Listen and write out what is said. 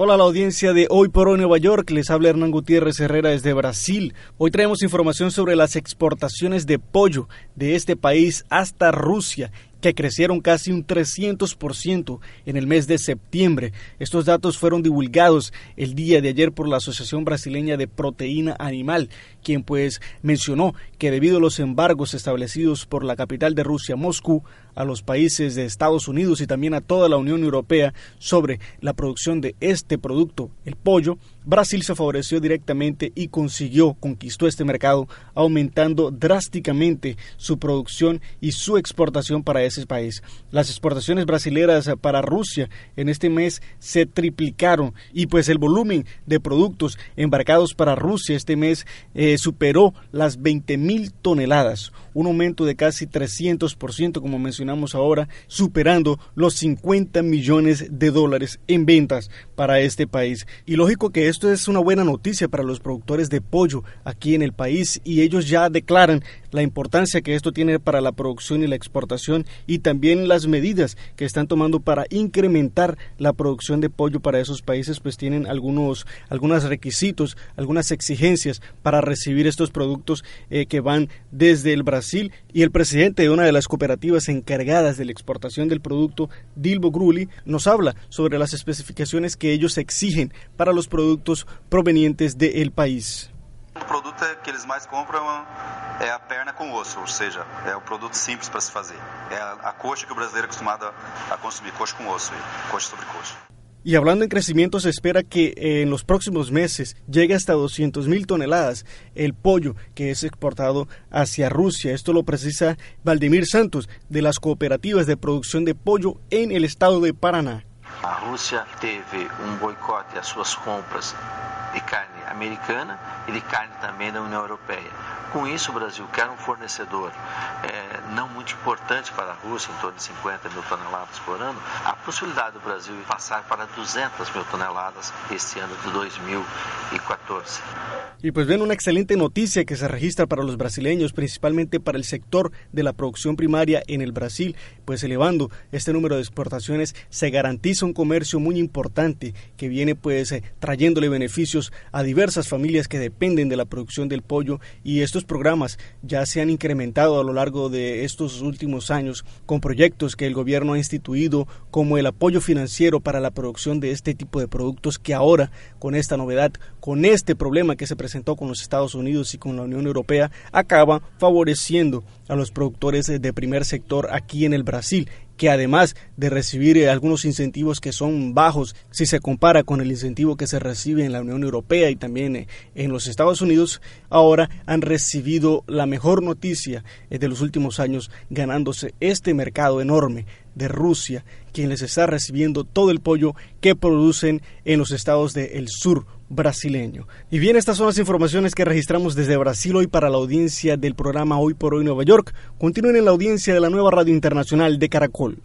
Hola la audiencia de Hoy por Hoy Nueva York, les habla Hernán Gutiérrez Herrera desde Brasil. Hoy traemos información sobre las exportaciones de pollo de este país hasta Rusia que crecieron casi un 300% en el mes de septiembre. Estos datos fueron divulgados el día de ayer por la Asociación Brasileña de Proteína Animal, quien pues mencionó que debido a los embargos establecidos por la capital de Rusia, Moscú, a los países de Estados Unidos y también a toda la Unión Europea sobre la producción de este producto, el pollo, Brasil se favoreció directamente y consiguió, conquistó este mercado, aumentando drásticamente su producción y su exportación para ese país. Las exportaciones brasileras para Rusia en este mes se triplicaron y pues el volumen de productos embarcados para Rusia este mes eh, superó las 20 mil toneladas, un aumento de casi 300% como mencionamos ahora, superando los 50 millones de dólares en ventas para este país. Y lógico que esto es una buena noticia para los productores de pollo aquí en el país y ellos ya declaran la importancia que esto tiene para la producción y la exportación y también las medidas que están tomando para incrementar la producción de pollo para esos países pues tienen algunos algunos requisitos, algunas exigencias para recibir estos productos eh, que van desde el Brasil y el presidente de una de las cooperativas encargadas de la exportación del producto, Dilbo Grulli, nos habla sobre las especificaciones que ellos exigen para los productos provenientes del país. O produto que eles mais compram é a perna com osso, ou seja, é o produto simples para se fazer. É a, a coxa que o brasileiro é acostumado a, consumir, coxa com osso, coxa sobre coxa. Y hablando en crecimiento, se espera que en los próximos meses llegue hasta 200 mil toneladas el pollo que es exportado hacia Rusia. Esto lo precisa Valdemir Santos de las cooperativas de producción de pollo en el estado de Paraná. A Rússia teve um boicote às suas compras de carne americana e de carne também da União Europeia. Com isso, o Brasil quer um fornecedor é, não muito importante para a Rússia, em torno de 50 mil toneladas por ano, a possibilidade do Brasil passar para 200 mil toneladas este ano de 2014. Y pues ven una excelente noticia que se registra para los brasileños, principalmente para el sector de la producción primaria en el Brasil, pues elevando este número de exportaciones se garantiza un comercio muy importante que viene pues eh, trayéndole beneficios a diversas familias que dependen de la producción del pollo y estos programas ya se han incrementado a lo largo de estos últimos años con proyectos que el gobierno ha instituido como el apoyo financiero para la producción de este tipo de productos que ahora con esta novedad, con este problema que se presentó con los Estados Unidos y con la Unión Europea, acaba favoreciendo a los productores de primer sector aquí en el Brasil que además de recibir eh, algunos incentivos que son bajos si se compara con el incentivo que se recibe en la Unión Europea y también eh, en los Estados Unidos, ahora han recibido la mejor noticia eh, de los últimos años ganándose este mercado enorme de Rusia, quien les está recibiendo todo el pollo que producen en los estados del sur brasileño. Y bien, estas son las informaciones que registramos desde Brasil hoy para la audiencia del programa Hoy por Hoy Nueva York. Continúen en la audiencia de la nueva radio internacional de Caracol.